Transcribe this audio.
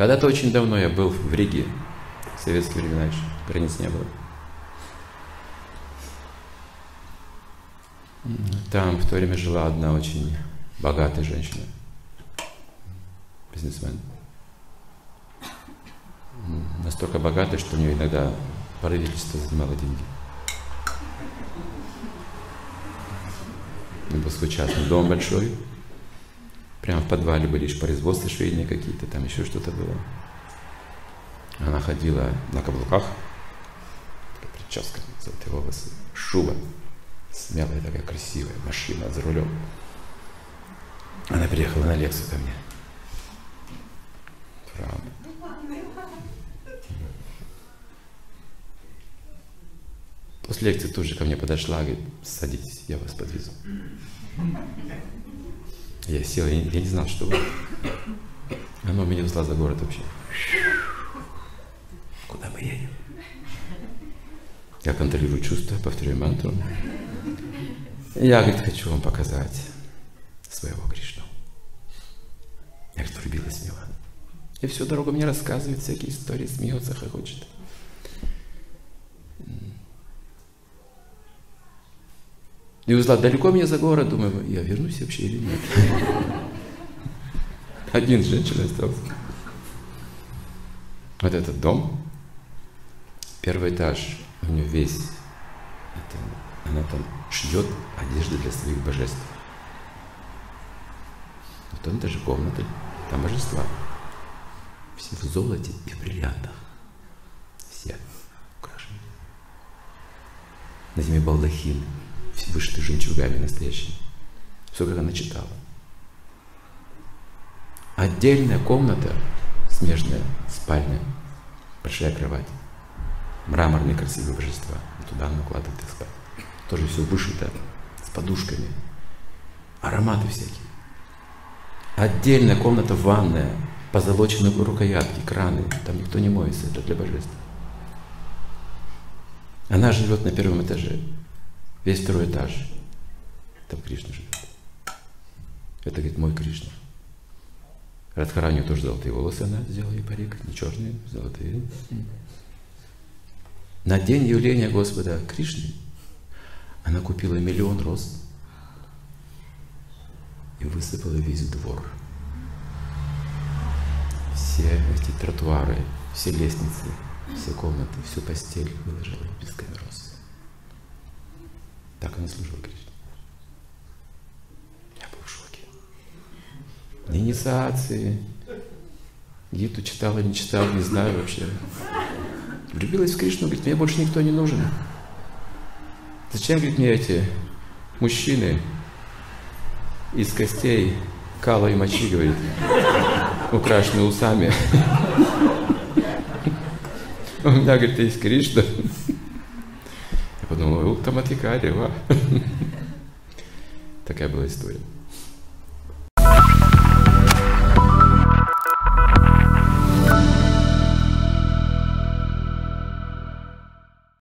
Когда-то очень давно я был в Риге, в советские времена еще, границ не было. Там в то время жила одна очень богатая женщина, бизнесмен. Настолько богатая, что у нее иногда правительство занимало деньги. Нее был частный дом большой. Прямо в подвале были лишь производства швейные какие-то, там еще что-то было. Она ходила на каблуках, прическа, золотые волосы, шуба, смелая такая красивая машина за рулем. Она приехала на лекцию ко мне. Правда. После лекции тут же ко мне подошла, говорит, садитесь, я вас подвезу. Я сел, я, я не знал, что будет. Она меня везла за город вообще. Куда мы едем? Я контролирую чувства, повторяю мантру. Я, говорит, хочу вам показать своего Кришну. Я, говорит, влюбилась в него. И всю дорогу мне рассказывает всякие истории, смеется, хохочет. И узла далеко мне за город, думаю, я вернусь вообще или нет. Один женщина остался. Вот этот дом, первый этаж, у нее весь, это, она там шьет одежды для своих божеств. Вот он даже комнаты, там божества. Все в золоте и в бриллиантах. Все украшены. На земле балдахины вышиты жемчугами настоящими. Все, как она читала. Отдельная комната, смежная, спальня, большая кровать, мраморные красивые божества. Туда она укладывает их спать. Тоже все вышито, с подушками, ароматы всякие. Отдельная комната ванная, позолоченные рукоятки, краны, там никто не моется, это для божества. Она живет на первом этаже, Весь второй этаж. Там Кришна живет. Это, говорит, мой Кришна. Радхаранию тоже золотые волосы она сделала и парик, не черные, золотые. На день явления Господа Кришны она купила миллион роз и высыпала весь двор. Все эти тротуары, все лестницы, все комнаты, всю постель выложила песками роз. Так она служила Кришне. Я был в шоке. Инициации. Гиту читала, не читала, не знаю вообще. Влюбилась в Кришну, говорит, мне больше никто не нужен. Зачем, говорит, мне эти мужчины из костей, кала и мочи, говорит, украшенные усами. У меня, говорит, есть Кришна Уттаматикари, ва. Такая была история.